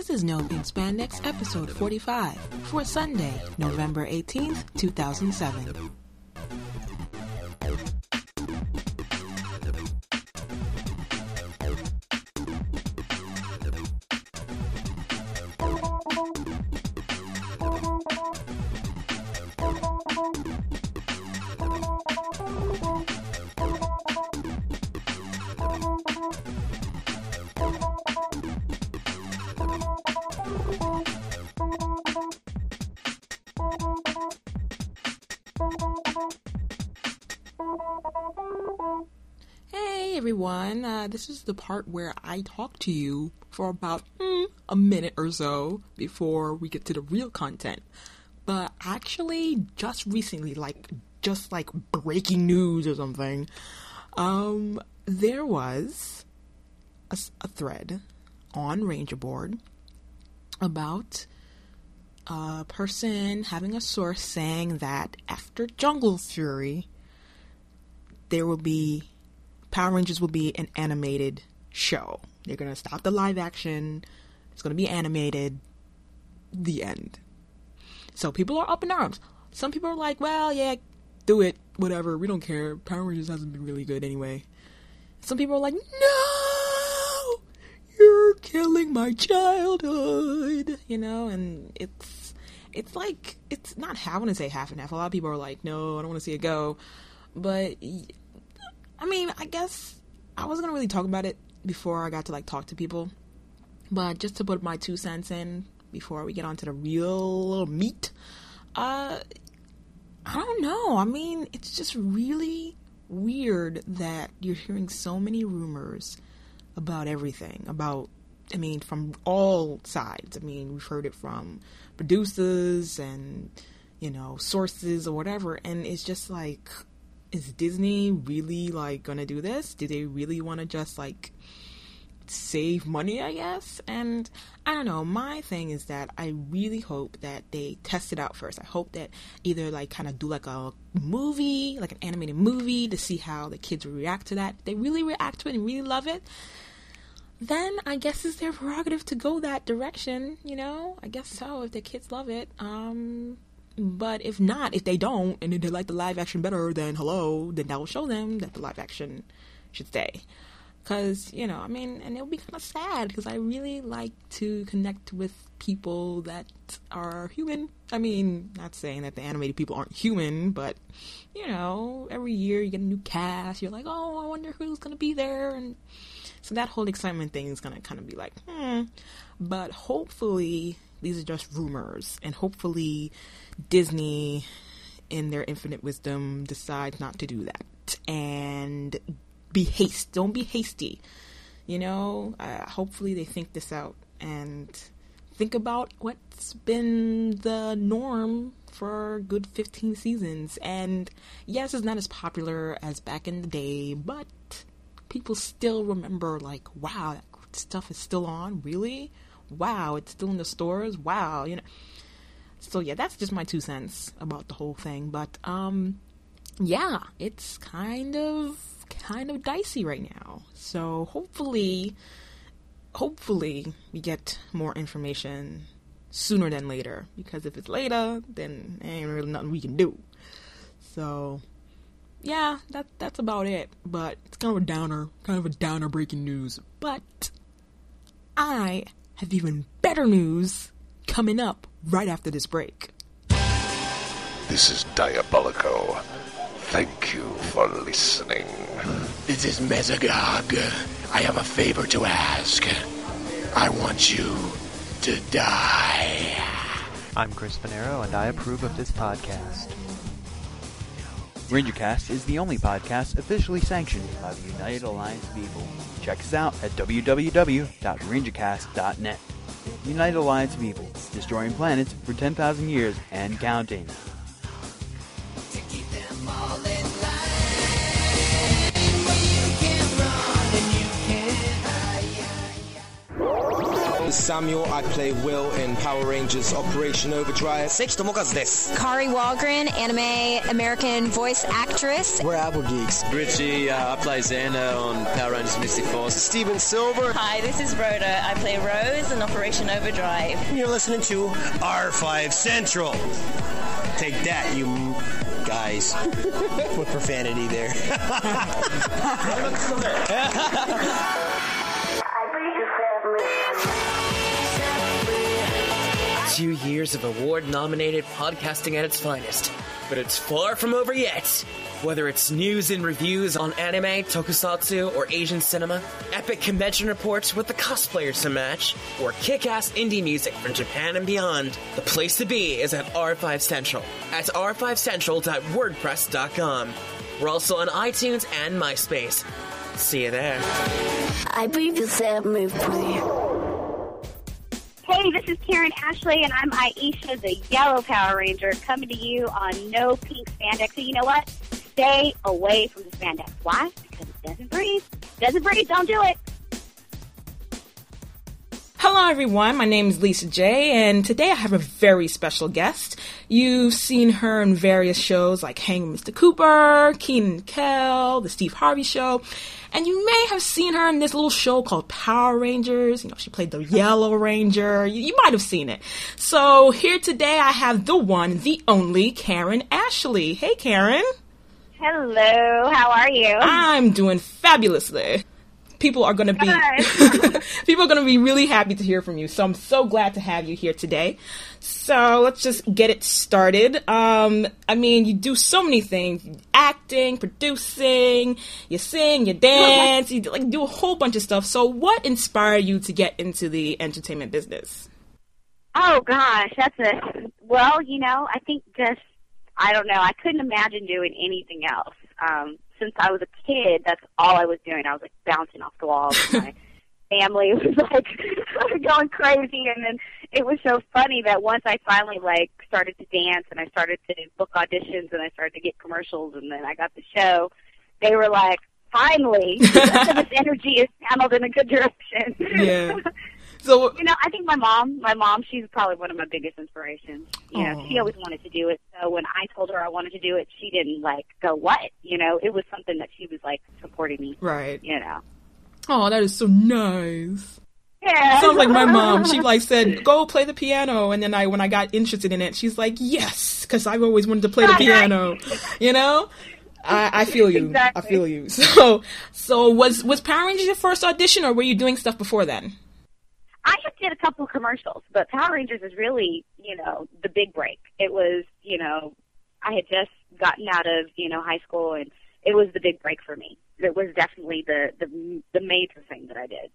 This is No Pink Spandex, episode 45, for Sunday, November 18th, 2007. Is the part where I talk to you for about mm, a minute or so before we get to the real content. But actually, just recently, like just like breaking news or something, um, there was a thread on Ranger Board about a person having a source saying that after Jungle Fury, there will be Power Rangers will be an animated show. They're gonna stop the live action. It's gonna be animated. The end. So people are up in arms. Some people are like, "Well, yeah, do it. Whatever. We don't care. Power Rangers hasn't been really good anyway." Some people are like, "No, you're killing my childhood." You know, and it's it's like it's not. I wouldn't say half and half. A lot of people are like, "No, I don't want to see it go," but I mean, I guess I wasn't gonna really talk about it before I got to like talk to people, but just to put my two cents in before we get on to the real meat, uh, I don't know. I mean, it's just really weird that you're hearing so many rumors about everything. About, I mean, from all sides. I mean, we've heard it from producers and you know sources or whatever, and it's just like is Disney really like gonna do this? Do they really want to just like save money, I guess? And I don't know. My thing is that I really hope that they test it out first. I hope that either like kind of do like a movie, like an animated movie to see how the kids react to that. They really react to it and really love it. Then I guess it's their prerogative to go that direction, you know? I guess so if the kids love it. Um but if not, if they don't, and they like the live action better, then hello, then that will show them that the live action should stay. Because, you know, I mean, and it'll be kind of sad because I really like to connect with people that are human. I mean, not saying that the animated people aren't human, but, you know, every year you get a new cast. You're like, oh, I wonder who's to be there. And so that whole excitement thing is to kind of be like, hmm. But hopefully, these are just rumors. And hopefully, Disney, in their infinite wisdom, decides not to do that and be haste. Don't be hasty. You know, uh, hopefully they think this out and think about what's been the norm for good 15 seasons. And yes, it's not as popular as back in the day, but people still remember, like, wow, that stuff is still on. Really? Wow, it's still in the stores. Wow, you know so yeah that's just my two cents about the whole thing but um yeah it's kind of kind of dicey right now so hopefully hopefully we get more information sooner than later because if it's later then ain't really nothing we can do so yeah that that's about it but it's kind of a downer kind of a downer breaking news but i have even better news coming up right after this break. This is Diabolico. Thank you for listening. This is Mesogog. I have a favor to ask. I want you to die. I'm Chris Panero, and I approve of this podcast. RangerCast is the only podcast officially sanctioned by the United Alliance of Evil. Check us out at www.rangercast.net. United Alliance of Evil, destroying planets for 10,000 years and counting. Is Samuel. I play Will in Power Rangers Operation Overdrive. Sage Tomokazu desu. Kari Wahlgren, anime American voice actress. We're Apple Geeks. Richie, uh, I play Xander on Power Rangers Mystic Force. Steven Silver. Hi, this is Rhoda. I play Rose in Operation Overdrive. You're listening to R5 Central. Take that, you guys. Put profanity there. Two years of award nominated podcasting at its finest, but it's far from over yet. Whether it's news and reviews on anime, tokusatsu, or Asian cinema, epic convention reports with the cosplayers to match, or kick ass indie music from Japan and beyond, the place to be is at R5 Central at r5central.wordpress.com. We're also on iTunes and MySpace. See you there. I believe you said move pretty. Hey, this is Karan Ashley, and I'm Aisha, the Yellow Power Ranger, coming to you on no pink spandex. So you know what? Stay away from the spandex. Why? Because it doesn't breathe. Doesn't breathe. Don't do it. Hello, everyone. My name is Lisa J, and today I have a very special guest. You've seen her in various shows like Hang Mr. Cooper, Kenan and Kel, The Steve Harvey Show, and you may have seen her in this little show called Power Rangers. You know, she played the Yellow Ranger. You, you might have seen it. So here today I have the one, the only Karan Ashley. Hey, Karan. Hello. How are you? I'm doing fabulously people are going to be people are going to be really happy to hear from you. So I'm so glad to have you here today. So let's just get it started. Um, I mean, you do so many things: acting, producing, you sing, you dance, you like do a whole bunch of stuff. So what inspired you to get into the entertainment business? Oh gosh, that's a well, you know, I think just I don't know. I couldn't imagine doing anything else. Um, since I was a kid, that's all I was doing. I was like bouncing off the walls. my family was like going crazy, and then it was so funny that once I finally like started to dance and I started to book auditions and I started to get commercials and then I got the show, they were like, "Finally, this energy is channeled in a good direction." Yeah. So you know, I think my mom, my mom, she's probably one of my biggest inspirations. You know, she always wanted to do it. So when I told her I wanted to do it, she didn't like go what? You know, it was something that she was like supporting me. Right. You know. Oh, that is so nice. Yeah. Sounds like my mom. She like said, "Go play the piano," and then I, when I got interested in it, she's like, "Yes," because I've always wanted to play the piano. You know. I, I feel you. Exactly. I feel you. So, so was was Power Rangers your first audition, or were you doing stuff before then? I just did a couple of commercials, but Power Rangers is really, you know, the big break. It was, you know, I had just gotten out of, you know, high school and it was the big break for me. It was definitely the the the major thing that I did.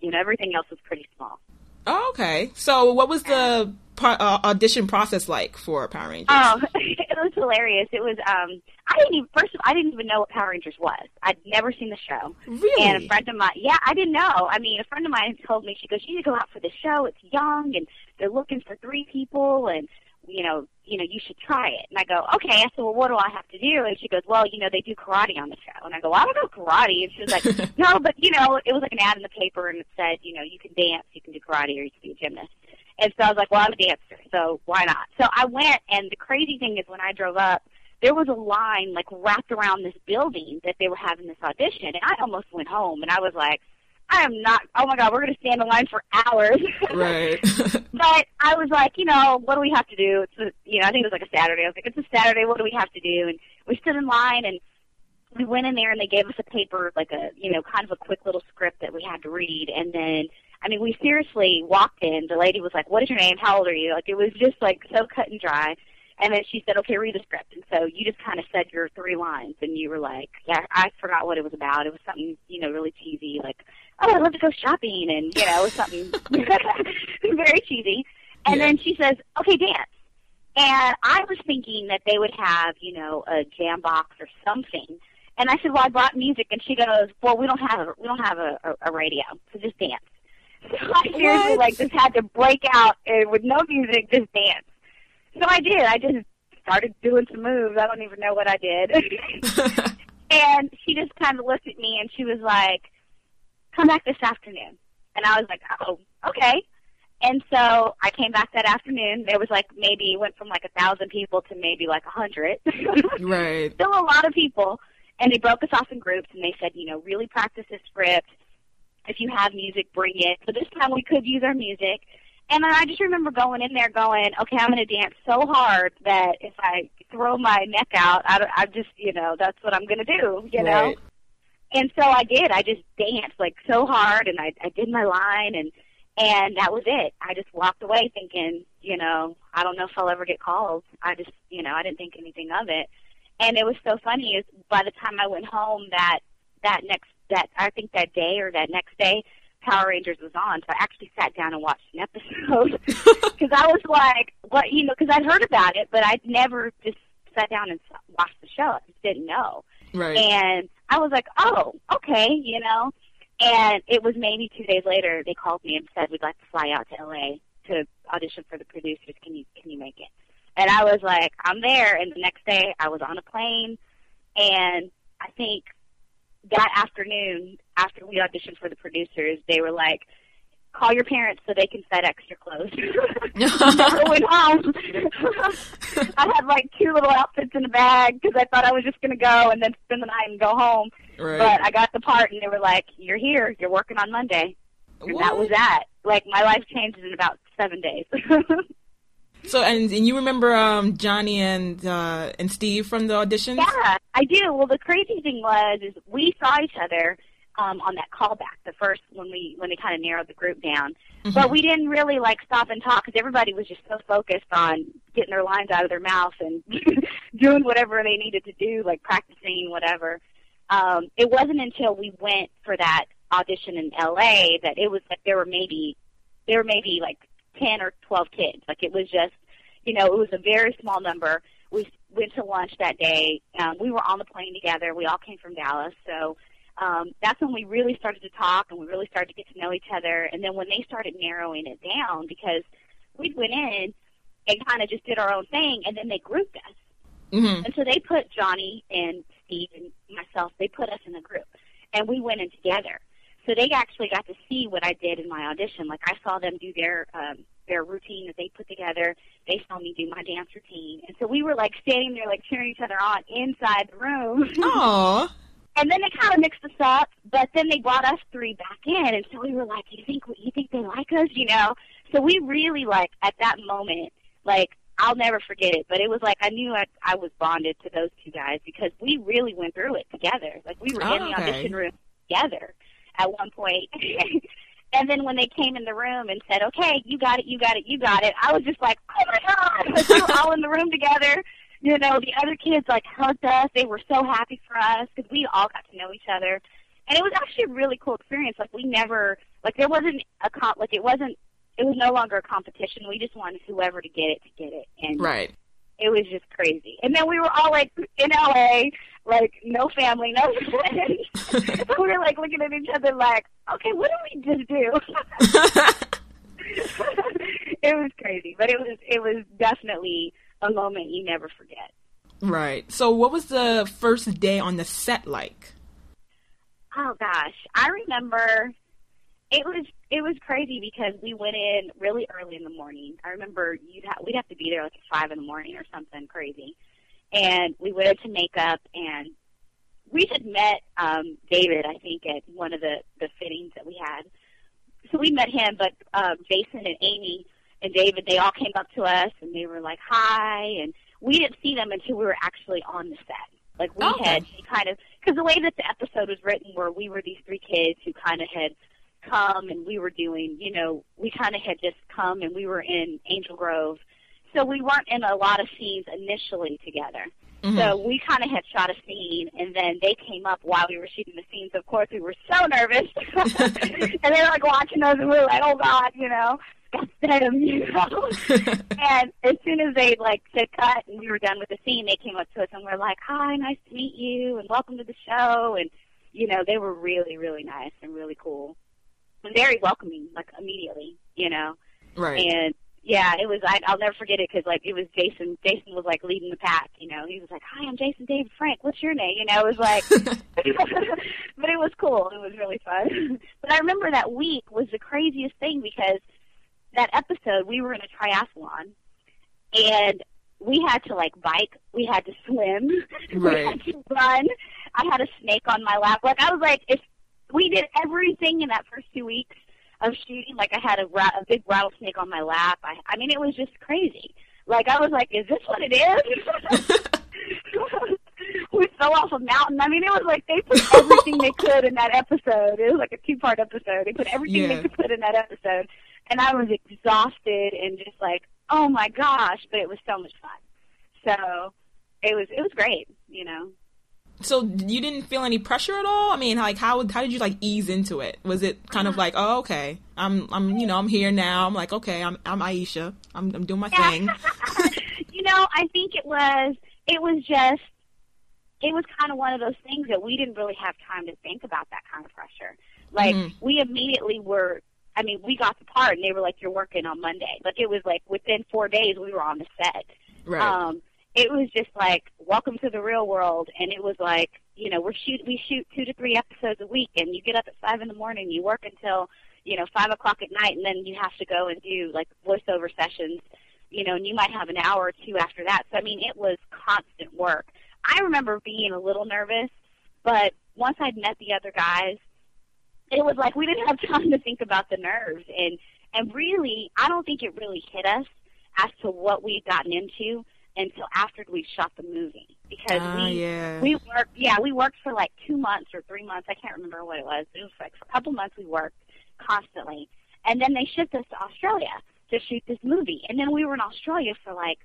You know, everything else was pretty small. Oh, okay. So, what was the uh, audition process like for Power Rangers? Oh, it was hilarious. It was um I didn't even first of all, I didn't even know what Power Rangers was. I'd never seen the show. Really? And a friend of mine yeah, I didn't know. I mean, a friend of mine told me, she goes, You need to go out for the show, it's young and they're looking for three people and you know, you know, you should try it. And I go, okay. I said, well, what do I have to do? And she goes, well, you know, they do karate on the show. And I go, well, I don't know karate. And she was like, no, but you know, it was like an ad in the paper, and it said, you know, you can dance, you can do karate, or you can be a gymnast. And so I was like, well, I'm a dancer, so why not? So I went, and the crazy thing is, when I drove up, there was a line like wrapped around this building that they were having this audition, and I almost went home, and I was like, I am not. Oh my God, we're going to stand in line for hours. Right. but I was like, you know, what do we have to do? It's a, you know, I think it was like a Saturday. I was like, it's a Saturday. What do we have to do? And we stood in line and we went in there and they gave us a paper, like a, you know, kind of a quick little script that we had to read. And then, I mean, we seriously walked in. The lady was like, what is your name? How old are you? Like, it was just like so cut and dry. And then she said, okay, read the script. And so you just kind of said your three lines and you were like, yeah, I forgot what it was about. It was something, you know, really cheesy, like, oh, I'd love to go shopping. And, you know, it something very cheesy. And Yeah. then she says, okay, dance. And I was thinking that they would have, you know, a jam box or something. And I said, well, I brought music. And she goes, well, we don't have a, we don't have a, a, a radio, so just dance. So I seriously, What? like, just had to break out uh, with no music, just dance. So I did. I just started doing some moves. I don't even know what I did. and she just kind of looked at me and she was like, come back this afternoon. And I was like, oh, okay. And so I came back that afternoon. There was like maybe went from like a thousand people to maybe like a hundred. right. Still a lot of people. And they broke us off in groups and they said, you know, really practice this script. If you have music, bring it. So this time we could use our music. And then I just remember going in there going, okay, I'm going to dance so hard that if I throw my neck out, I, I just, you know, that's what I'm going to do, you know? Right. And so I did. I just danced like so hard and I, I did my line and, and that was it. I just walked away thinking, you know, I don't know if I'll ever get called. I just, you know, I didn't think anything of it. And it was so funny is by the time I went home that, that next, that, I think that day or that next day, Power Rangers was on, so I actually sat down and watched an episode because I was like, "What?" You know, because I'd heard about it, but I'd never just sat down and watched the show. I just didn't know. Right. And I was like, "Oh, okay," you know. And it was maybe two days later they called me and said, "We'd like to fly out to LA to audition for the producers. Can you can you make it?" And I was like, "I'm there." And the next day I was on a plane, and I think that afternoon, after we auditioned for the producers, they were like, "Call your parents so they can FedEx your clothes." I went home. I had like two little outfits in a bag because I thought I was just going to go and then spend the night and go home. Right. But I got the part, and they were like, "You're here. You're working on Monday." And that was that. Like my life changed in about seven days. So and, and you remember um, Johnny and uh, and Steve from the audition? Yeah, I do. Well, the crazy thing was is we saw each other um, on that callback, the first when we when they kind of narrowed the group down. Mm-hmm. But we didn't really like stop and talk because everybody was just so focused on getting their lines out of their mouth and doing whatever they needed to do, like practicing whatever. Um, it wasn't until we went for that audition in LA that it was like there were maybe there were maybe like ten or twelve kids. Like it was just, you know, it was a very small number. We went to lunch that day. Um, we were on the plane together. We all came from Dallas, so um, that's when we really started to talk and we really started to get to know each other. And then when they started narrowing it down, because we went in and kind of just did our own thing, and then they grouped us. Mm-hmm. And so they put Johnny and Steve and myself, they put us in a group, and we went in together. So they actually got to see what I did in my audition. Like I saw them do their um, their routine that they put together. They saw me do my dance routine, and so we were like standing there, like cheering each other on inside the room. Aww. And then they kind of mixed us up, but then they brought us three back in, and so we were like, "You think you think they like us?" You know? So we really like at that moment, like I'll never forget it. But it was like I knew I, I was bonded to those two guys because we really went through it together. Like we were in the Okay. audition room together at one point. and then when they came in the room and said, "Okay, you got it, you got it, you got it," I was just like, "Oh my god!" We were all in the room together. You know, the other kids like hugged us. They were so happy for us because we all got to know each other, and it was actually a really cool experience. Like we never, like there wasn't a comp, like it wasn't, it was no longer a competition. We just wanted whoever to get it to get it, and Right. It was just crazy. And then we were all like in LA, like no family, no friends. we were like looking at each other like, okay, what did we just do? it was crazy, but it was it was definitely a moment you never forget. Right. So what was the first day on the set like? Oh gosh, I remember it was it was crazy because we went in really early in the morning. I remember you'd ha- we'd have to be there like at five in the morning or something crazy, and we went into makeup and we had met um, David I think at one of the the fittings that we had. So we met him, but um, Jason and Amy and David they all came up to us and they were like hi, and we didn't see them until we were actually on the set. Like we Okay. had kind of because the way that the episode was written, where we were these three kids who kind of had come and we were doing, you know, we kind of had just come and we were in Angel Grove, so we weren't in a lot of scenes initially together. Mm-hmm. So we kind of had shot a scene, and then they came up while we were shooting the scenes. Of course, we were so nervous, and they were like watching us, and we were like, "Oh God," you know, that's them, you know. and as soon as they like said cut and we were done with the scene, they came up to us and were like, "Hi, nice to meet you, and welcome to the show." And you know, they were really, really nice and really cool, very welcoming, like immediately, you know. Right. And yeah, it was. I, I'll never forget it because like it was Jason. Jason was like leading the pack. You know, he was like, "Hi, I'm Jason David Frank. What's your name?" You know, it was like, but it was cool. It was really fun. but I remember that week was the craziest thing because that episode, we were in a triathlon, and we had to like bike, we had to swim, we Right. had to run. I had a snake on my lap. Like I was like, if we did everything in that first two weeks of shooting, like I had a, ra- a big rattlesnake on my lap. I, I mean, it was just crazy. Like I was like, is this what it is? we fell off a mountain. I mean, it was like they put everything they could in that episode. It was like a two-part episode. They put everything Yeah. they could put in that episode, and I was exhausted and just like, oh my gosh! But it was so much fun. So it was it was great. You know. So you didn't feel any pressure at all? I mean, like how how did you like ease into it? Was it kind of like, oh, okay, I'm I'm you know I'm here now. I'm like, okay, I'm I'm Aisha. I'm I'm doing my thing. you know, I think it was it was just it was kind of one of those things that we didn't really have time to think about that kind of pressure. Like Mhm. we immediately were I mean, we got the part and they were like, You're working on Monday. Like it was like within four days we were on the set. Right. Um it was just like welcome to the real world. And it was like you know we're shoot we shoot two to three episodes a week and you get up at five in the morning you work until you know five o'clock at night and then you have to go and do like voiceover sessions you know and you might have an hour or two after that. So i mean it was constant work. I remember being a little nervous but once i'd met the other guys it was like we didn't have time to think about the nerves. And and really i don't think it really hit us as to what we'd gotten into until after we shot the movie. Because Ah, we yeah. we worked yeah we worked for like two months or three months. I can't remember what it was it was like for a couple months we worked constantly. And then they shipped us to australia to shoot this movie. And then we were in australia for like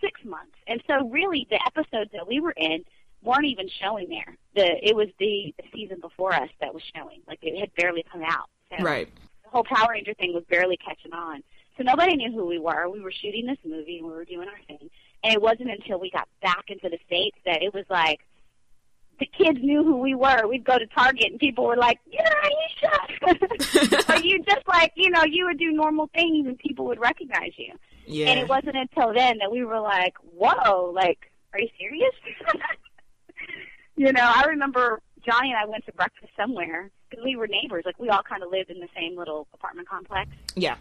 six months. And so really the episodes that we were in weren't even showing there. The it was the, the season before us that was showing. Like it had barely come out. So Right. the whole Power Ranger thing was barely catching on. So nobody knew who we were. We were shooting this movie and we were doing our thing. And it wasn't until we got back into the States that it was like the kids knew who we were. We'd go to Target and people were like, Yeah, Aisha Or you just like, you know, you would do normal things and people would recognize you. Yeah. And it wasn't until then that we were like, Whoa, like, are you serious? you know, I remember Johnny and I went to breakfast somewhere because we were neighbors. Like we all kind of lived in the same little apartment complex. Yeah.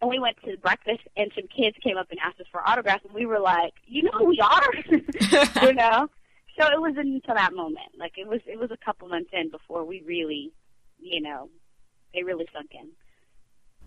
And we went to breakfast, and some kids came up and asked us for autographs, and we were like, "You know who we are," you know. So it wasn't until that moment. Like it was, it was a couple months in before we really, you know, they really sunk in.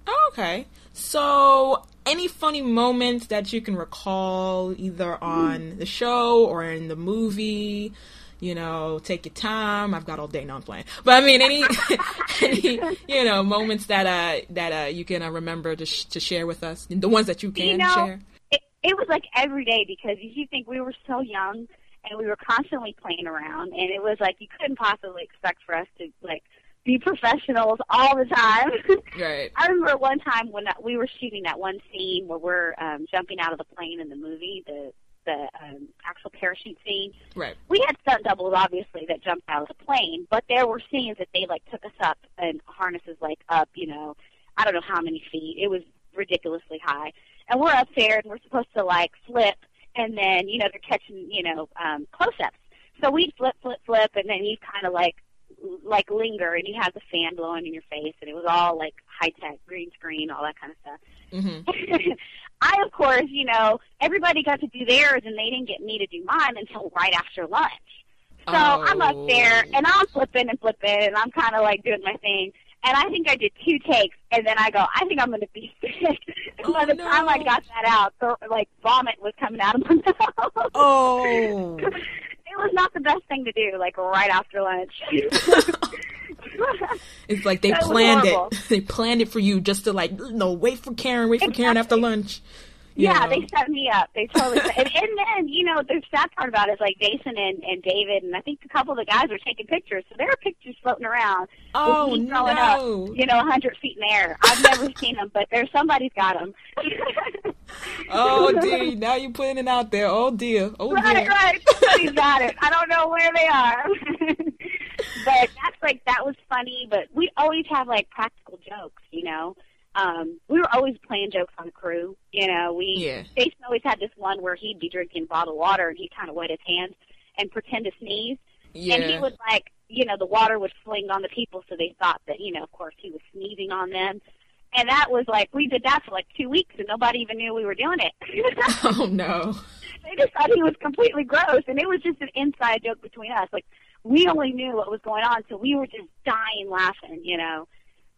Oh, okay. So, any funny moments that you can recall, either on hmm. the show or in the movie? You know, take your time. I've got all day. No, I'm playing. But I mean, any, any you know, moments that uh that uh you can uh, remember to sh- to share with us, the ones that you can you know, share. It, it was like every day because you think we were so young and we were constantly playing around, and it was like you couldn't possibly expect for us to like be professionals all the time. Right. I remember one time when we were shooting that one scene where we're um, jumping out of the plane in the movie, the the um, actual parachute scene. Right. We had stunt doubles, obviously, that jumped out of the plane, but there were scenes that they like took us up and harnesses like up, you know, I don't know how many feet. It was ridiculously high, and we're up there and we're supposed to like flip, and then you know they're catching you know um, close-ups. So we'd flip, flip, flip, and then you'd kind of like like linger, and you had the fan blowing in your face, and it was all like high tech, green screen, all that kind of stuff. Mm-hmm. I, of course, you know, everybody got to do theirs, and they didn't get me to do mine until right after lunch. So I'm up there, and I'm flipping and flipping, and I'm kind of like doing my thing. And I think I did two takes, and then I go, I think I'm going to be sick. and by the time I got that out, the, like vomit was coming out of my mouth. Oh. It was not the best thing to do, like right after lunch. It's like they planned it. They planned it for you just to like no wait for Karan, wait for Karan after lunch. Yeah, know. they set me up. They totally set, and, and then you know the sad part about it is like Jason and, and David and I think a couple of the guys were taking pictures, so there are pictures floating around Oh, with me throwing no. up, you know, a hundred feet in the air. I've never seen them, but there's somebody's got them. Oh dear, now you're putting it out there. Oh dear, oh right, dear. right. Somebody's got it. I don't know where they are. but that's like that was funny. But we always have like practical jokes, you know. Um, we were always playing jokes on the crew. You know, we Yeah. Jason always had this one where he'd be drinking bottled water and he'd kind of wet his hands and pretend to sneeze. And he would like, you know, the water would fling on the people, so they thought that, you know, of course, he was sneezing on them. And that was like we did that for like two weeks, and nobody even knew we were doing it. oh no! They just thought he was completely gross, and it was just an inside joke between us. Like we only knew what was going on, so we were just dying laughing, you know.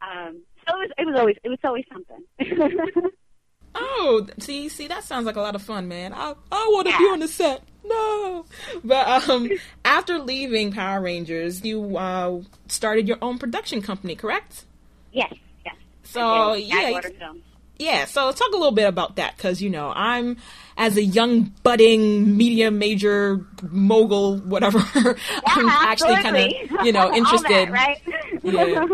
Um, so it was, it was always, it was always something. oh, see, see, that sounds like a lot of fun, man. I, I want to yeah. be on the set. No, but um, after leaving Power Rangers, you uh, started your own production company, correct? Yes, yes. So yeah, yeah. So talk a little bit about that, because you know I'm as a young budding media major mogul, whatever. Yeah, I'm actually kind of you know interested, that, right? yeah.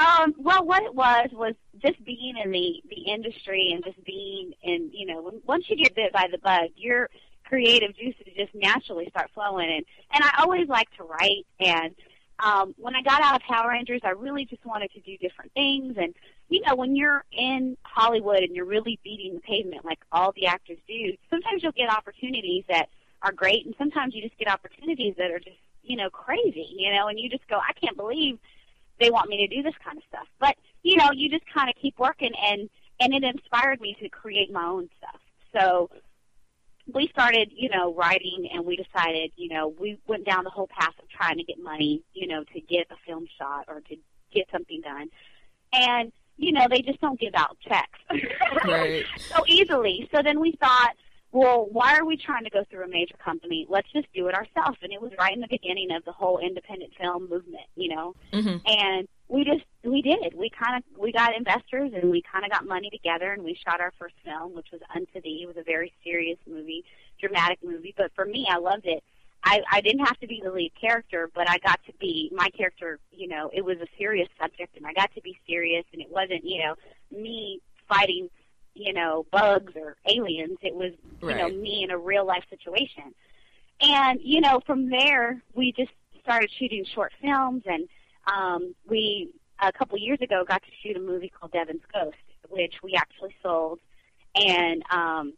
Um, well, what it was was just being in the the industry and just being in you know once you get bit by the bug, your creative juices just naturally start flowing. And and I always like to write. And um, when I got out of Power Rangers, I really just wanted to do different things. And you know, when you're in Hollywood and you're really beating the pavement like all the actors do, sometimes you'll get opportunities that are great, and sometimes you just get opportunities that are just you know crazy. You know, and you just go, I can't believe they want me to do this kind of stuff. But you know, you just kind of keep working, and and it inspired me to create my own stuff. So we started, you know, writing, and we decided, you know, we went down the whole path of trying to get money, you know, to get a film shot or to get something done, and you know, they just don't give out checks right. so easily. So then we thought, well, why are we trying to go through a major company? Let's just do it ourselves. And it was right in the beginning of the whole independent film movement, you know. Mm-hmm. And we just we did. We kind of we got investors and we kind of got money together and we shot our first film, which was Unto Thee. It was a very serious movie, dramatic movie, but for me, I loved it. I I didn't have to be the lead character, but I got to be my character. You know, it was a serious subject, and I got to be serious, and it wasn't you know me fighting you know, bugs or aliens. It was, you right. know, me in a real life situation. And, you know, from there, we just started shooting short films and um, we, a couple years ago, got to shoot a movie called Devon's Ghost, which we actually sold and um,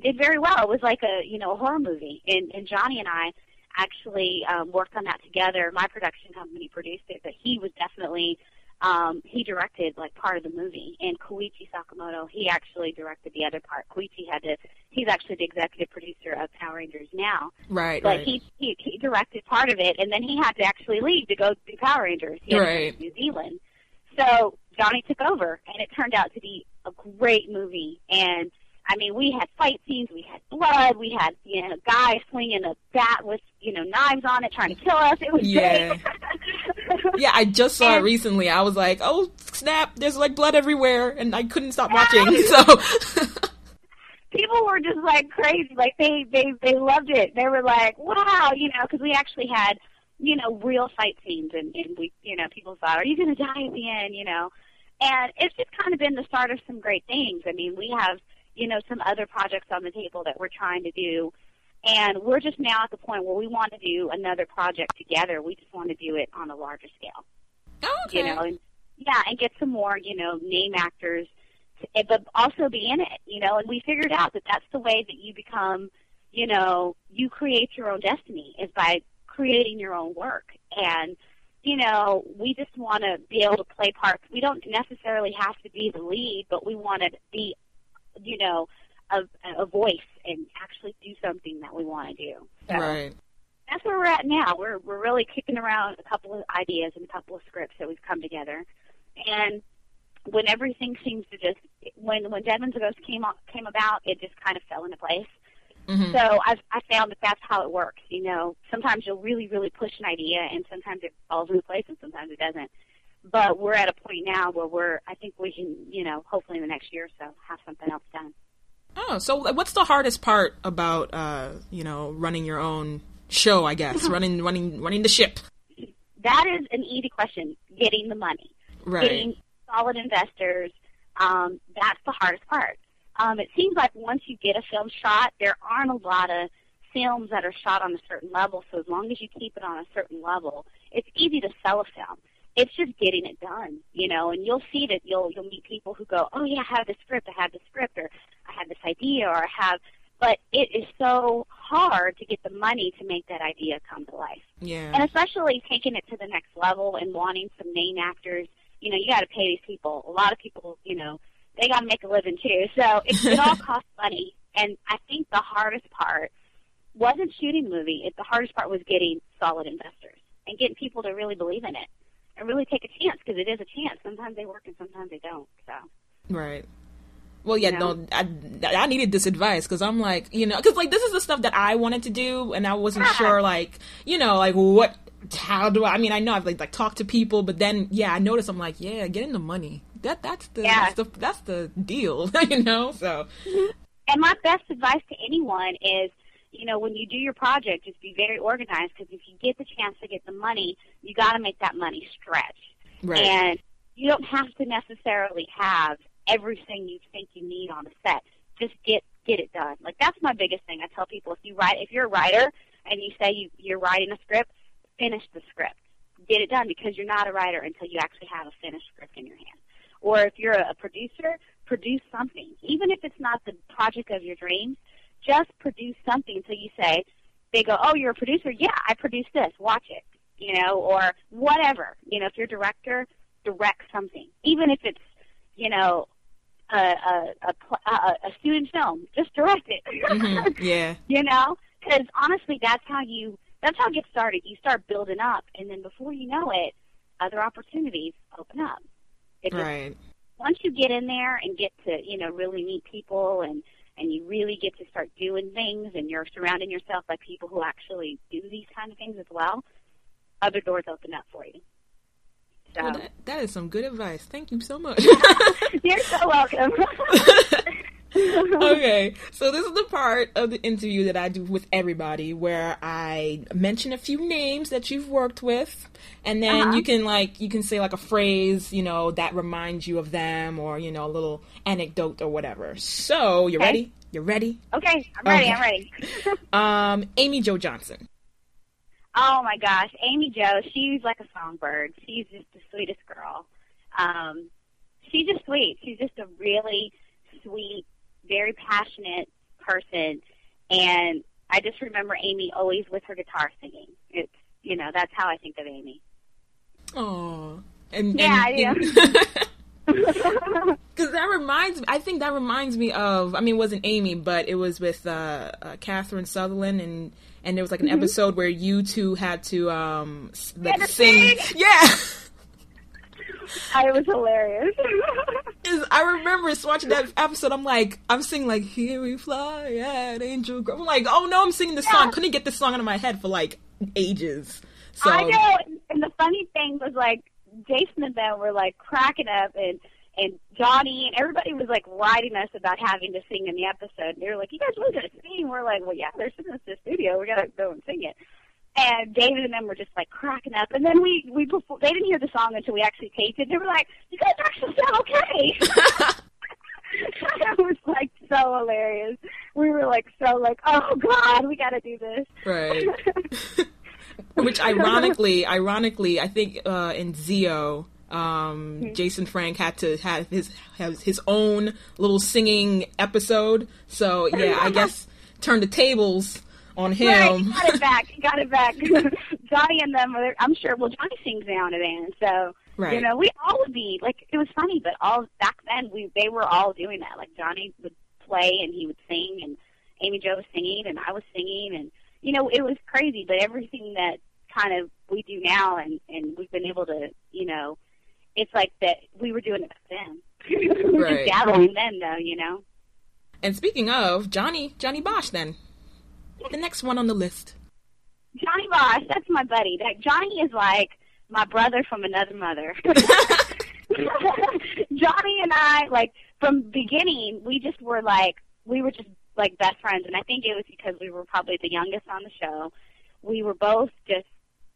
did very well. It was like a, you know, a horror movie. And, and Johnny and I actually um, worked on that together. My production company produced it, but he was definitely um, he directed like part of the movie, and Koichi Sakamoto he actually directed the other part. Koichi had to he's actually the executive producer of Power Rangers now, right? But right. he, he he directed part of it, and then he had to actually leave to go do Power Rangers. He right. New Zealand, so Johnny took over, and it turned out to be a great movie, and I mean, we had fight scenes, we had blood, we had you know guys swinging a bat with you know knives on it, trying to kill us. It was yeah, yeah. I just saw and, it recently. I was like, oh snap! There's like blood everywhere, and I couldn't stop watching. So people were just like crazy. Like they they they loved it. They were like, wow, you know, because we actually had you know real fight scenes, and, and we you know people thought, are you going to die at the end? You know. And it's just kind of been the start of some great things. I mean, we have you know, some other projects on the table that we're trying to do. And we're just now at the point where we want to do another project together. We just want to do it on a larger scale. Oh, okay. You know, and yeah, and get some more, you know, name actors, to, eh, but also be in it. You know, and we figured out that that's the way that you become, you know, you create your own destiny is by creating your own work. And you know, we just want to be able to play parts. We don't necessarily have to be the lead, but we want to be you know, a, a voice and actually do something that we want to do. So right. That's where we're at now. We're we're really kicking around a couple of ideas and a couple of scripts that we've come together, and when everything seems to just when when Devon's Ghost came up, came about, it just kind of fell into place. Mm-hmm. So I've I found that that's how it works. You know, sometimes you'll really really push an idea, and sometimes it falls into place, and sometimes it doesn't but we're at a point now where we're I think we can you know hopefully in the next year or so have something else done. Oh, so what's the hardest part about uh, you know running your own show? I guess running running running the ship. That is an easy question. Getting the money, right? Getting solid investors. Um, that's the hardest part. Um, it seems like once you get a film shot, there aren't a lot of films that are shot on a certain level. So as long as you keep it on a certain level, it's easy to sell a film it's just getting it done, you know, and you'll see that you'll you'll meet people who go, Oh yeah, I have the script, I have the script or I have this idea or I have but it is so hard to get the money to make that idea come to life. Yeah. And especially taking it to the next level and wanting some name actors you know, you got to pay these people. A lot of people, you know, they got to make a living too. So it, it all costs money. And I think the hardest part wasn't shooting the movie. It, the hardest part was getting solid investors and getting people to really believe in it and really take a chance because it is a chance. Sometimes they work and sometimes they don't. So. Right. Well, yeah, you know? no, I, I needed this advice because I'm like, you know, because like this is the stuff that I wanted to do, and I wasn't sure, like, you know, like what, how do I? I mean, I know I've like like talked to people, but then yeah, I noticed I'm like, yeah, getting the money. That that's the yeah. that's the that's the deal, you know. So. Mm-hmm. And my best advice to anyone is you know, when you do your project, just be very organized because if you get the chance to get the money, you got to make that money stretch. Right. And you don't have to necessarily have everything you think you need on the set. Just get get it done. Like that's my biggest thing. I tell people if you write if you're a writer and you say you you're writing a script, finish the script. Get it done because you're not a writer until you actually have a finished script in your hand. Or if you're a producer, produce something. Even if it's not the project of your dreams, just produce something. So you say, they go, oh, you're a producer? Yeah, I produced this. Watch it. You know, or whatever. You know, if you're a director, direct something. Even if it's, you know, a a, a, a student film, just direct it. Mm-hmm. Yeah. you know, because honestly, that's how you that's how you get started. You start building up, and then before you know it, other opportunities open up. It right. Just, once you get in there and get to you know really meet people and and you really get to start doing things and you're surrounding yourself by people who actually do these kind of things as well, other doors open up for you. So. Well, that, that is some good advice. Thank you so much. You're so welcome. okay, so this is the part of the interview that I do with everybody where I mention a few names that you've worked with, and then uh-huh. you can like you can say like a phrase, you know, that reminds you of them, or you know, a little anecdote or whatever. So you okay. ready? You ready? Okay, I'm ready. Okay. I'm ready. um, Amy Jo Johnson. Oh my gosh, Amy Jo, she's like a songbird. She's just the sweetest girl. Um, she's just sweet. She's just a really sweet very passionate person, and I just remember Amy always with her guitar singing. It's you know that's how I think of Amy. Oh, and yeah, and, yeah. Because that reminds me, I think that reminds me of. I mean, it wasn't Amy, but it was with uh, uh, Kiefer Sutherland, and and there was like an mm-hmm. episode where you two had to um like sing. Yeah. I was hilarious. I remember watching that episode. I'm like, I'm singing like "Here We Fly at Angel Grove." I'm like, oh no, I'm singing the song. Couldn't get this song out of my head for like ages. So I know. And the funny thing was like, Jason and them were like cracking up, and and Johnny and everybody was like writing us about having to sing in the episode. And they were like, "You guys really gonna sing?" We're like, "Well, yeah, they're sitting in the studio. We gotta go and sing it." And David and them were just like cracking up. And then we we they didn't hear the song until we actually taped it. They were like, "You guys actually sound okay." it was like so hilarious. We were like so like, "Oh God, we got to do this." Right. Which ironically, ironically, I think uh, in Zeo, um, mm-hmm. Jason Frank had to have his have his own little singing episode. So yeah, I guess turn the tables on him. Right, got it back. Got it back. Johnny and them, are, I'm sure. Well, Johnny sings now and then, so right. you know, we all would be like. It was funny, but all back then, we they were all doing that. Like Johnny would play and he would sing, and Amy Jo was singing, and I was singing, and you know, it was crazy. But everything that kind of we do now, and and we've been able to, you know, it's like that we were doing it back then. we were right. just dabbling then, though, you know. And speaking of Johnny, Johnny Bosch, then the next one on the list. Johnny Bosch, that's my buddy. That Johnny is like my brother from another mother. Johnny and I, like from beginning, we just were like we were just like best friends, and I think it was because we were probably the youngest on the show. We were both just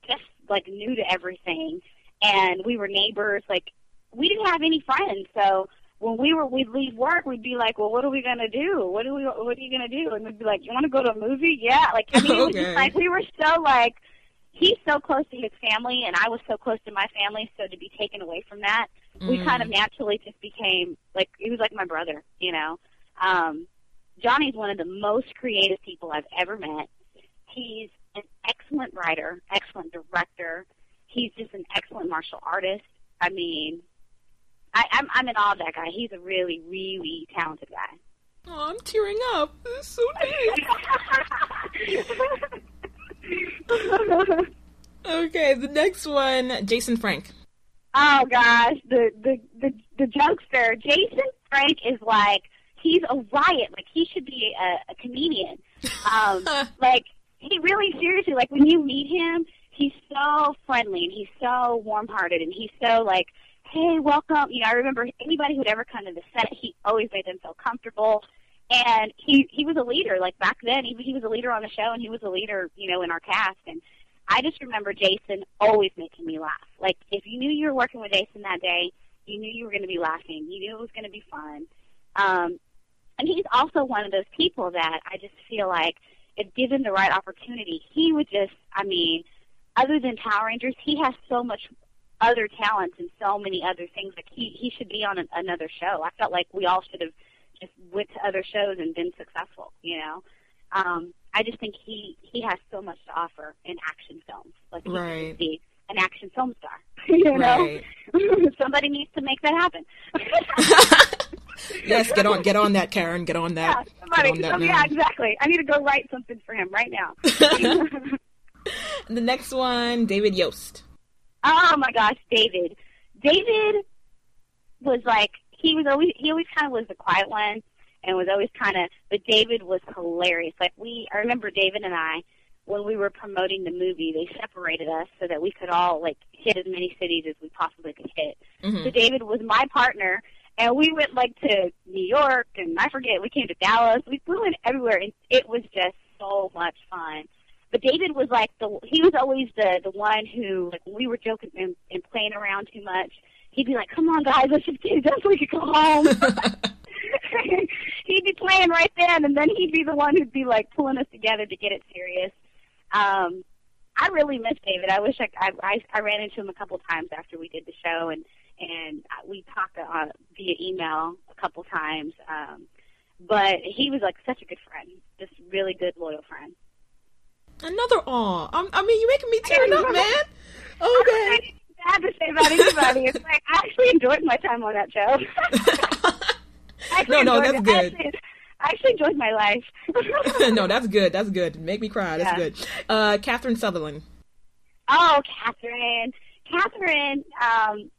just like new to everything, and we were neighbors. Like we didn't have any friends, so when we were we'd leave work, we'd be like, "Well, what are we gonna do? What are we? What are you gonna do?" And we'd be like, "You want to go to a movie? Yeah." Like I mean, okay. it was just like we were so like he's so close to his family, and I was so close to my family. So to be taken away from that, mm. we kind of naturally just became like he was like my brother, you know. Um, Johnny's one of the most creative people I've ever met. He's an excellent writer, excellent director. He's just an excellent martial artist. I mean, I, I'm I'm in awe of that guy. He's a really really talented guy. Oh, I'm tearing up. This is so nice. okay, the next one, Jason Frank. Oh gosh, the the the the jokester Jason Frank is like he's a riot. Like he should be a, a comedian. Um, like he really seriously like when you meet him, he's so friendly and he's so warm-hearted and he's so like, hey, welcome. You know, I remember anybody who'd ever come to the set, he always made them feel comfortable. And he he was a leader. Like back then, he he was a leader on the show, and he was a leader, you know, in our cast. And I just remember Jason always making me laugh. Like if you knew you were working with Jason that day, you knew you were going to be laughing. You knew it was going to be fun. Um, and he's also one of those people that I just feel like if given the right opportunity, he would just, I mean, other than Power Rangers, he has so much other talents and so many other things. Like he, he should be on an, another show. I felt like we all should have just went to other shows and been successful, you know? Um, I just think he, he has so much to offer in action films. Like he right. should be an action film star. you know? Somebody needs to make that happen. yes, get on, get on that, Karan. Get on that. Yeah, somebody, on that yeah, exactly. I need to go write something for him right now. The next one, David Yost. Oh my gosh, David. David was like he was always he always kind of was the quiet one and was always kind of but David was hilarious. Like we I remember David and I when we were promoting the movie, they separated us so that we could all like hit as many cities as we possibly could hit. Mhm. So David was my partner and we went like to New York and I forget we came to Dallas. We flew in everywhere and it was just so much fun. But David was like the he was always the the one who like when we were joking and, and playing around too much, he'd be like, "Come on, guys, let's just done so we can go home." he'd be playing right then, and then he'd be the one who'd be like pulling us together to get it serious. Um, I really miss David. I wish I, I I I ran into him a couple times after we did the show, and and we talked uh, via email a couple times. Um, but he was like such a good friend, just really good, loyal friend. Another aw. I'm, I mean, you're making me tear up, man. Okay. bad to say about anybody. It's like I actually enjoyed my time on that show. I No, no, that's it. good. I actually, I actually enjoyed my life. no, that's good. That's good. Make me cry. That's Yeah. good. Uh, Catherine Sutherland. oh, Catherine. Catherine um,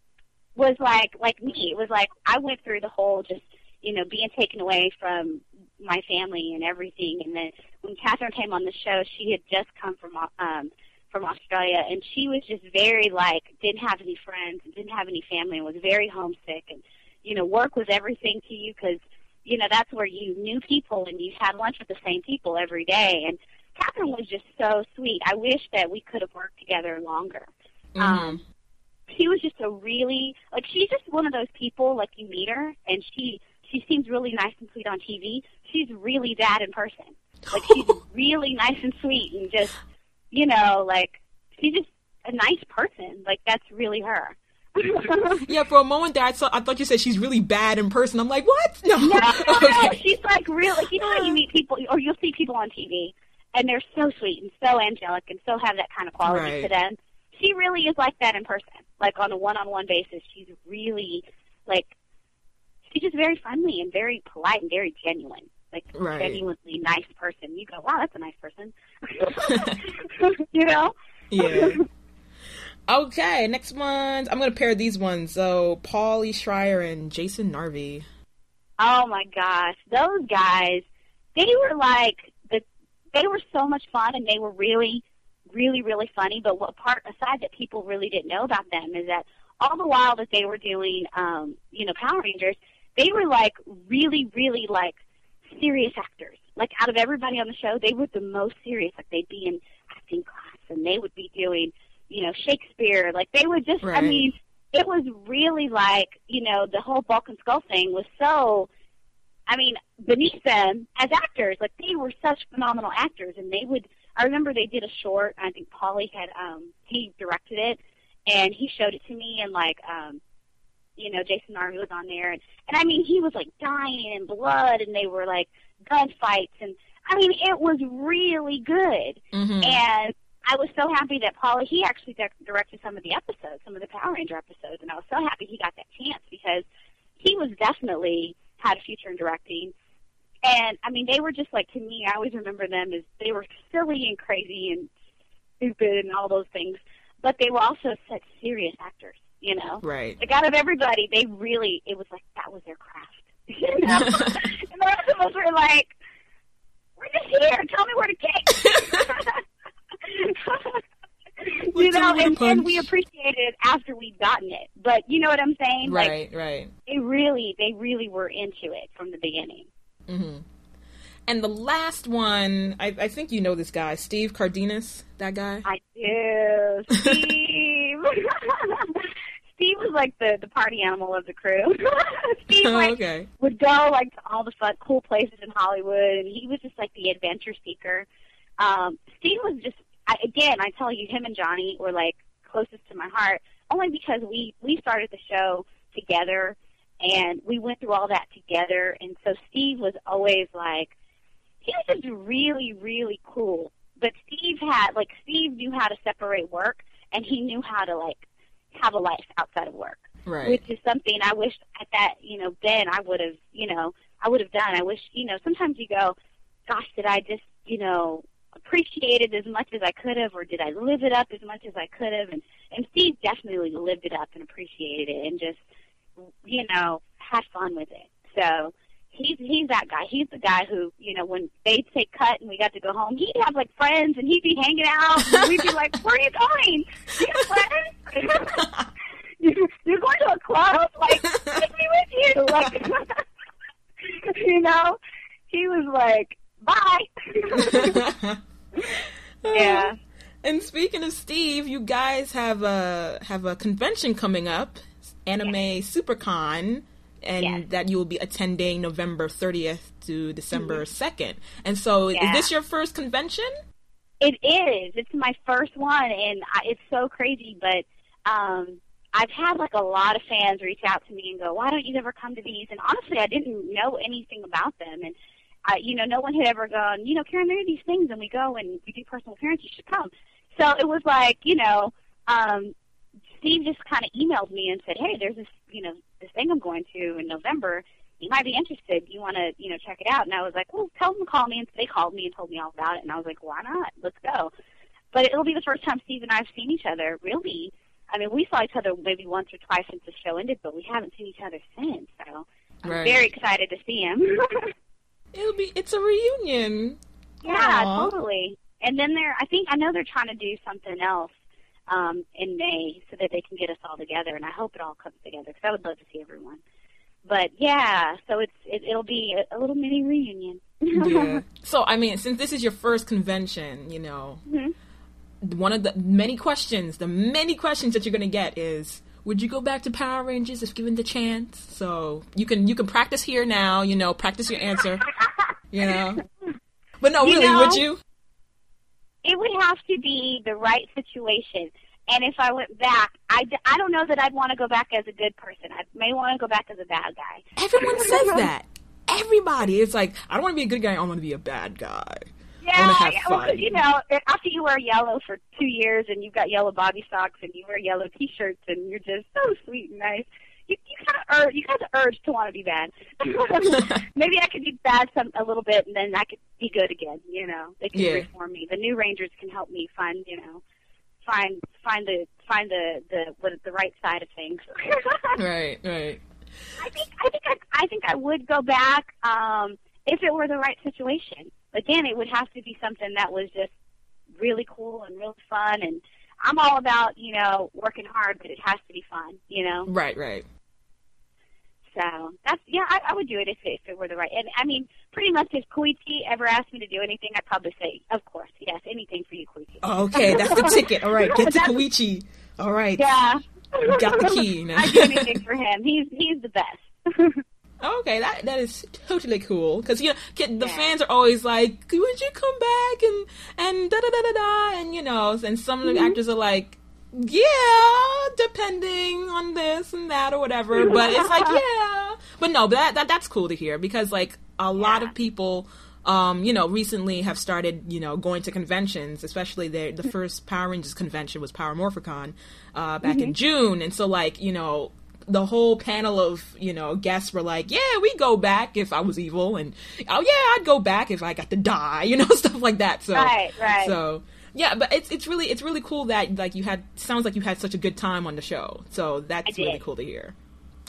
was like like me. It was like I went through the whole just you know being taken away from my family and everything, and then when Catherine came on the show, she had just come from um, from Australia, and she was just very like didn't have any friends, didn't have any family, and was very homesick, and you know work was everything to you because you know that's where you knew people and you had lunch with the same people every day, and Catherine was just so sweet. I wish that we could have worked together longer. Um, she was just a really like she's just one of those people like you meet her and she she seems really nice and sweet on TV. She's really bad in person. Like she's really nice and sweet and just you know like she's just a nice person. Like that's really her. yeah, for a moment there, I, saw, I thought you said she's really bad in person. I'm like, what? No. No, no, no. She's like real. Like you know how you meet people, or you'll see people on TV, and they're so sweet and so angelic, and so have that kind of quality Right. to them. She really is like that in person. Like on a one-on-one basis, she's really like she's just very friendly and very polite and very genuine. Like Right. genuinely nice person. You go, wow, that's a nice person. you know? Yeah. Okay, next ones. I'm gonna pair these ones. So Paulie Schrier and Jason Narvy. Oh my gosh, those guys, they were like the they were so much fun and they were really really really funny, but what part aside that people really didn't know about them is that all the while that they were doing um, you know, Power Rangers, they were like really really like serious actors. Like out of everybody on the show, they were the most serious. Like they'd be in acting class and they would be doing, you know, Shakespeare. Like they would just I mean, it was really like, you know, the whole Bulk and Skull thing was so I mean, beneath them as actors, like they were such phenomenal actors and they would I remember they did a short, I think Paulie had um he directed it and he showed it to me and like um you know, Jason Narvy was on there and, and I mean he was like dying in blood and they were like gunfights and I mean it was really good. Mhm. And I was so happy that Paula, he actually di- directed some of the episodes, some of the Power Ranger episodes, and I was so happy he got that chance because he was definitely had a future in directing. And I mean, they were just like to me. I always remember them as they were silly and crazy and stupid and all those things, but they were also such serious actors. You know, Right. like out of everybody, they really it was like that was their craft. You know, and the rest of us were like, "We're just here. Tell me where to kick." you know, and, and we appreciated it after we'd gotten it. But you know what I'm saying? Like, Right, right. they really, they really were into it from the beginning. hmm And the last one, I, I think you know this guy, Steve Cardenas. That guy. I do, Steve. Steve was like the the party animal of the crew. Steve like okay. would go like to all the fun, cool places in Hollywood, and he was just like the adventure seeker. Um, Steve was just I, again, I tell you, him and Johnny were like closest to my heart, only because we we started the show together, and we went through all that together, and so Steve was always like he was just really really cool. But Steve had like Steve knew how to separate work, and he knew how to like have a life outside of work Right. which is something I wish at that, you know, then I would have, you know, I would have done. I wish, you know, sometimes you go, gosh, did I just, you know, appreciate it as much as I could have, or did I live it up as much as I could have? And and Steve definitely lived it up and appreciated it, and just, you know, had fun with it. So he's he's that guy. He's the guy who, you know, when they'd say cut and we got to go home, he'd have like friends and he'd be hanging out. And we'd be like, "Where are you going? You have friends? You- You're going to a club? Like, take me with you." Like, you know, he was like, "Bye." yeah. And speaking of Steve, you guys have a have a convention coming up, Anime SuperCon, and that you will be attending November 30th to December 2nd. And so, is Mm-hmm. This your first convention? It is. It's my first one, and I, it's so crazy. But um, I've had like a lot of fans reach out to me and go, "Why don't you ever come to these?" And honestly, I didn't know anything about them, and I, you know, no one had ever gone, you know, Karan, there are these things, and we go and we do personal appearance. You should come. So it was like, you know, um, Steve just kind of emailed me and said, "Hey, there's this, you know, this thing I'm going to in November. You might be interested. You want to, you know, check it out?" And I was like, "Well, tell them to call me." And they called me and told me all about it. And I was like, "Why not? Let's go." But it'll be the first time Steve and I have seen each other. Really, I mean, we saw each other maybe once or twice since the show ended, but we haven't seen each other since. So I'm Right. very excited to see him. It'll be it's a reunion. Yeah, Aw. totally. And then they're, I think, I know they're trying to do something else um, in May so that they can get us all together, and I hope it all comes together because I would love to see everyone. But yeah, so it's it, it'll be a, a little mini reunion. yeah. So, I mean, since this is your first convention, you know, Mhm. one of the many questions, the many questions that you're going to get is, would you go back to Power Rangers if given the chance? So you can you can practice here now, you know, practice your answer, you know. But no, You really, know- would you? It would have to be the right situation. And if I went back, I, d- I don't know that I'd want to go back as a good person. I may want to go back as a bad guy. Everyone says that. Everybody, it's like I don't want to be a good guy. I want to be a bad guy. I Yeah, want to have yeah, well, 'cause, fun. you know, after you wear yellow for two years and you've got yellow body socks and you wear yellow T-shirts and you're just so sweet and nice, you, you kind of urge, you kind of urge to want to be bad. Maybe I could be bad some a little bit and then I could be good again. You know, they can Yeah. reform me. The new Rangers can help me find, you know, find find the find the the what the right side of things. right, right. I think I think I, I think I would go back um, if it were the right situation. Again, it would have to be something that was just really cool and really fun. And I'm all about you know working hard, but it has to be fun. You know, Right, right. So that's yeah, I, I would do it if it, if it were the right. And I mean, pretty much if Koichi ever asked me to do anything, I'd probably say, of course, yes, anything for you, Koichi. Okay, that's the ticket. All right, get to Koichi. All right. Yeah. Got the key. I'd do anything for him. He's he's the best. Okay, that that is totally cool because you know the Yeah. fans are always like, "Would you come back?" and and da da da da da, and you know, and some of the Mm-hmm. actors are like, "Yeah, depending on this and that or whatever." But it's like, yeah, but no, but that, that that's cool to hear because like a lot of people um, you know, recently have started, you know, going to conventions, especially the the first Power Rangers convention was Power Morphicon uh, back in Mhm. June, and so like you know. The whole panel of you know guests were like, "Yeah, we go back if I was evil," and "Oh yeah, I'd go back if I got to die," you know, stuff like that. So, Right, right. So, yeah, but it's it's really it's really cool that like you had sounds like you had such a good time on the show. So that's really cool to hear.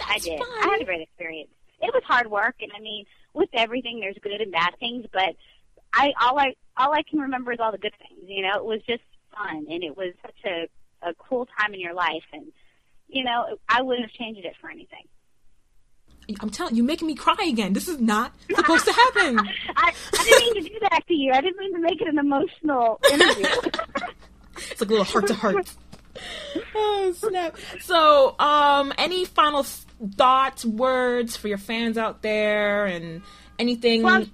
I did. I had a great experience. It was hard work, and I mean, with everything, there's good and bad things. But I all I all I can remember is all the good things. You know, it was just fun, and it was such a a cool time in your life, and you know, I wouldn't have changed it for anything. I'm telling you, you're making me cry again. This is not supposed to happen. I, I didn't mean to do that to you. I didn't mean to make it an emotional interview. It's like a little heart to heart. Oh snap! So, um, any final thoughts, words for your fans out there, and anything? Well,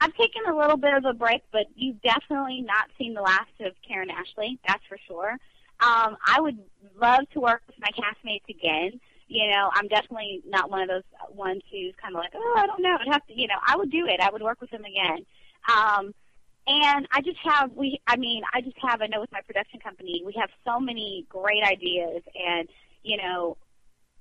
I've taken a little bit of a break, but you've definitely not seen the last of Karan Ashley. That's for sure. Um, I would love to work with my castmates again. You know, I'm definitely not one of those ones who's kind of like, oh, I don't know. I'd have to, you know, I would do it. I would work with them again. Um, and I just have we. I mean, I just have. I know with my production company, we have so many great ideas, and you know,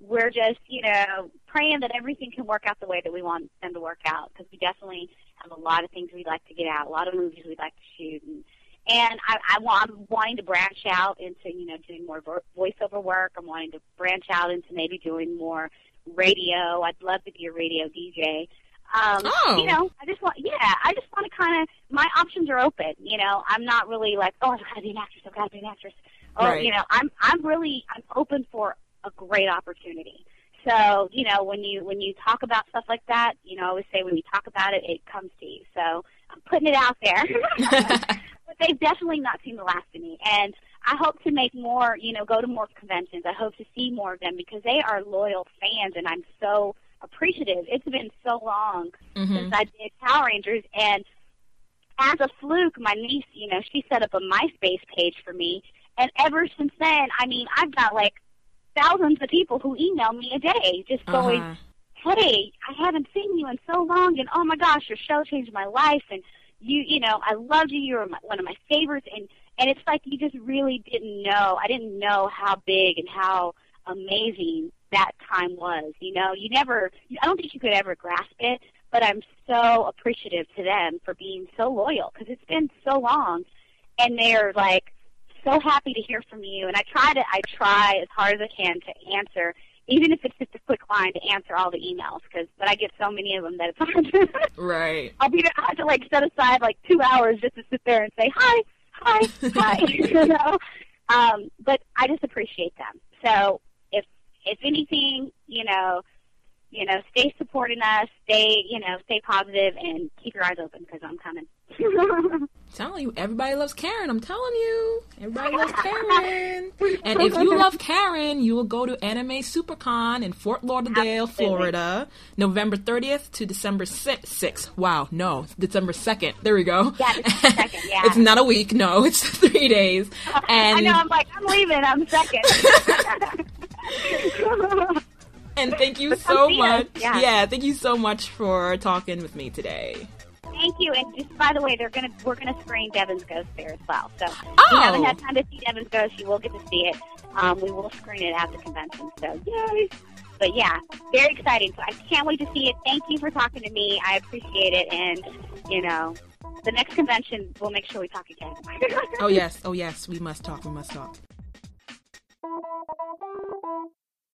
we're just you know praying that everything can work out the way that we want them to work out because we definitely have a lot of things we'd like to get out, a lot of movies we'd like to shoot, and and I, I want I'm wanting to branch out into you know doing more vo- voiceover work. I'm wanting to branch out into maybe doing more radio. I'd love to be a radio DJ. Um, Oh. You know, I just want, yeah, I just want to kind of, my options are open. You know, I'm not really like, oh, I've got to be an actress, I've got to be an actress. Or, Right. you know, I'm, I'm really, I'm open for a great opportunity. So, you know, when you, when you talk about stuff like that, you know, I always say when you talk about it, it comes to you. So I'm putting it out there. but they've definitely not seen the last of me. And I hope to make more, you know, go to more conventions. I hope to see more of them because they are loyal fans and I'm so appreciative. It's been so long Mhm. since I did Power Rangers and as a fluke, my niece, you know, she set up a MySpace page for me and ever since then, I mean, I've got like thousands of people who email me a day just going, Uh-huh. hey, I haven't seen you in so long, and oh my gosh, your show changed my life, and you, you know, I loved you. You were my, one of my favorites, and and it's like you just really didn't know. I didn't know how big and how amazing that time was. You know, you never. I don't think you could ever grasp it, but I'm so appreciative to them for being so loyal because it's been so long, and they're like so happy to hear from you. And I try to, I try as hard as I can to answer, even if it's just a quick line to answer all the emails. Because, but I get so many of them that it's hard. Right. I'll be, I have to like set aside like two hours just to sit there and say hi, hi, hi. you know. Um, but I just appreciate them. So if if anything, you know, you know, stay supporting us, stay, you know, stay positive, and keep your eyes open because I'm coming. telling you, everybody loves Karan. I'm telling you, everybody loves Karan. And if you love Karan, you will go to Anime Supercon in Fort Lauderdale, Florida, November 30th to December 6th. Wow, no, December 2nd. There we go. Yeah, December 2nd, yeah. it's not a week, no, it's three days. And I know. I'm like, I'm leaving. I'm second. and thank you so much. yeah. thank you so much for talking with me today. Thank you. And just by the way, they're gonna we're gonna screen Devon's Ghost there as well. So oh. if you haven't had oh! time to see Devon's Ghost, you will get to see it. Um, we will screen it at the convention. So yay! But yeah, very exciting. So I can't wait to see it. Thank you for talking to me. I appreciate it. And you know, the next convention, we'll make sure we talk again. oh yes, oh yes, we must talk. We must talk.